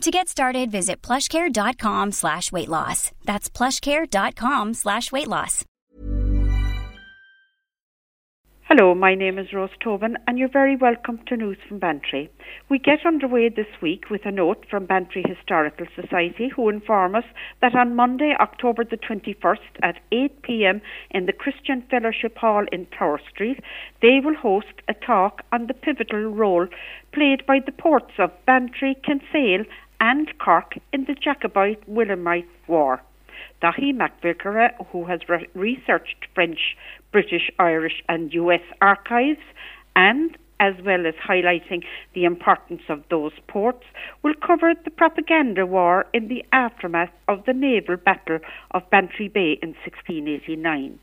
To get started, visit plushcare.com slash weight loss. That's plushcare.com slash weight loss. Hello, my name is Rose Tobin, and you're very welcome to News from Bantry. We get underway this week with a note from Bantry Historical Society, who inform us that on Monday, October the 21st at 8 pm in the Christian Fellowship Hall in Tower Street, they will host a talk on the pivotal role played by the ports of Bantry, Kinsale, and Cork in the Jacobite Williamite War. Dahi MacVicar, who has re- researched French, British, Irish, and US archives, and as well as highlighting the importance of those ports, will cover the propaganda war in the aftermath of the naval battle of Bantry Bay in 1689.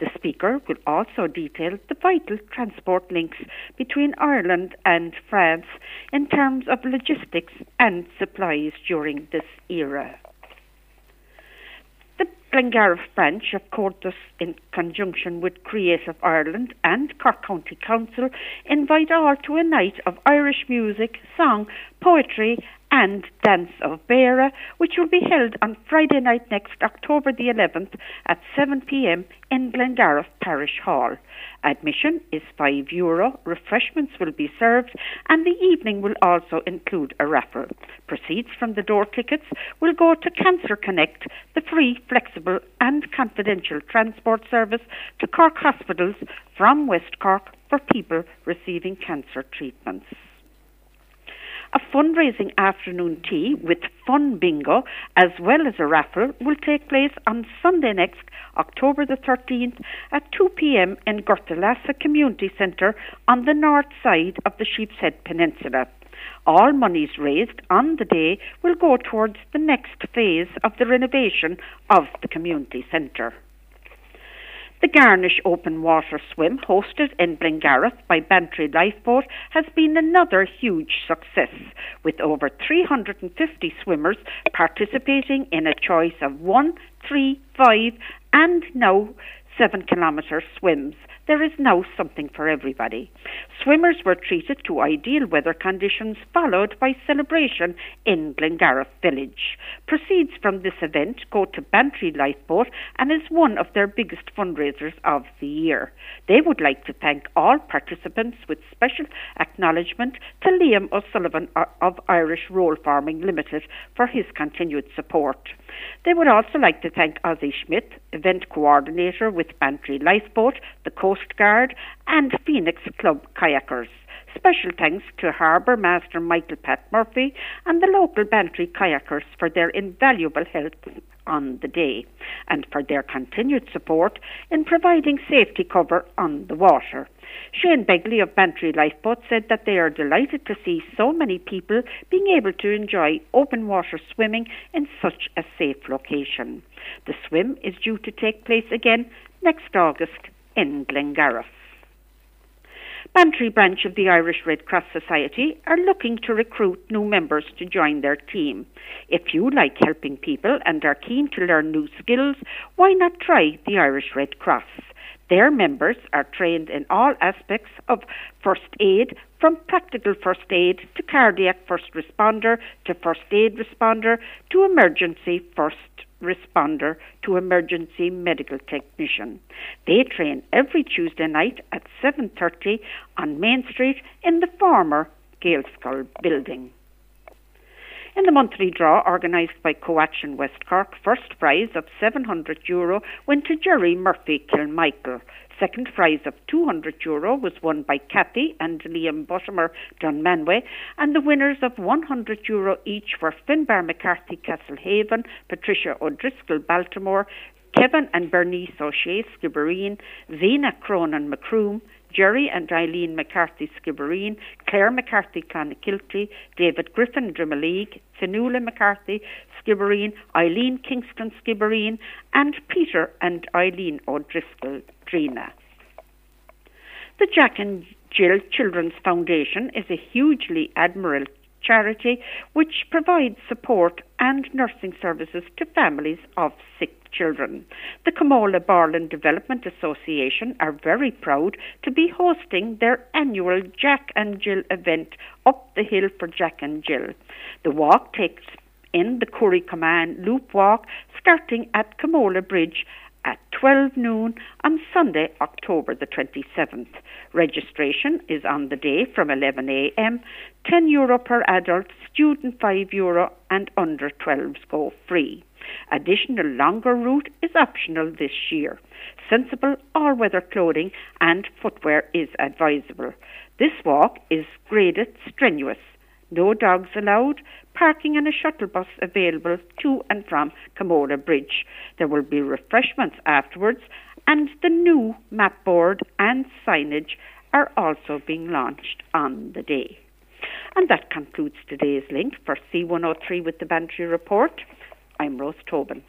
The speaker will also detail the vital transport links between Ireland and France in terms of logistics and supplies during this era. The Glengarriff branch of Comhaltas, in conjunction with Creative Ireland and Cork County Council, invite all to a night of Irish music, song, poetry, and Dance of Beara, which will be held on Friday night next October the 11th at 7 pm in Glengarriff Parish Hall. Admission is €5 euro, refreshments will be served, and the evening will also include a raffle. Proceeds from the door tickets will go to Cancer Connect, the free, flexible, and confidential transport service to Cork hospitals from West Cork for people receiving cancer treatments. A fundraising afternoon tea with fun bingo as well as a raffle will take place on Sunday next, October the 13th at 2 p.m. in Gorthalassa Community Centre on the north side of the Sheepshead Peninsula. All monies raised on the day will go towards the next phase of the renovation of the community centre. The Garnish Open Water Swim, hosted in Glengarriff by Bantry Lifeboat, has been another huge success, with over 350 swimmers participating in a choice of one, three, five, and now seven kilometre swims there is now something for everybody. Swimmers were treated to ideal weather conditions, followed by celebration in Glengarriff Village. Proceeds from this event go to Bantry Lifeboat and is one of their biggest fundraisers of the year. They would like to thank all participants with special acknowledgement to Liam O'Sullivan uh, of Irish Roll Farming Limited for his continued support. They would also like to thank Ozzy Schmidt, event coordinator with Bantry Lifeboat, the Coast Guard, and Phoenix Club Kayakers. Special thanks to Harbour Master Michael Pat Murphy and the local Bantry kayakers for their invaluable help on the day and for their continued support in providing safety cover on the water. Shane Begley of Bantry Lifeboat said that they are delighted to see so many people being able to enjoy open water swimming in such a safe location. The swim is due to take place again next August in Glengarriff. Bantry branch of the Irish Red Cross Society are looking to recruit new members to join their team. If you like helping people and are keen to learn new skills, why not try the Irish Red Cross? Their members are trained in all aspects of first aid, from practical first aid to cardiac first responder to first aid responder to emergency first responder to emergency medical technician. They train every Tuesday night at 7:30 on Main Street in the former Gaelscoil building. In the monthly draw organised by Coaction West Cork, first prize of 700 euro went to Jerry Murphy Kilmichael. Second prize of 200 euro was won by Kathy and Liam Buttimer Dunmanway, and the winners of 100 euro each were Finbar McCarthy Castlehaven, Patricia O'Driscoll Baltimore, Kevin and Bernice O'Shea Skibbereen, Zena Cronin Macroom, Jerry and Eileen McCarthy Skibbereen, Claire McCarthy Clonakilty, David Griffin Drimoleague, Fionnuala McCarthy Skibbereen, Eileen Kingston Skibbereen, and Peter and Eileen O'Driscoll Drinagh. The Jack and Jill Children's Foundation is a hugely admirable charity which provides support and nursing services to families of sick children. The Coomhola Borlin Development Association are very proud to be hosting their annual Jack and Jill event up the hill for Jack and Jill. The walk takes in the Currycommand Loop Walk starting at Coomhola Bridge at 12 noon on Sunday, October the 27th. Registration is on the day from 11 a.m. 10 euro per adult, student 5 euro, and under 12s go free. Additional longer route is optional this year. Sensible all weather clothing and footwear is advisable. This walk is graded strenuous. No dogs allowed. Parking and a shuttle bus available to and from Coomhola Bridge. There will be refreshments afterwards, and the new map board and signage are also being launched on the day. And that concludes today's link for C103 with the Bantry Report. I'm Rose Tobin.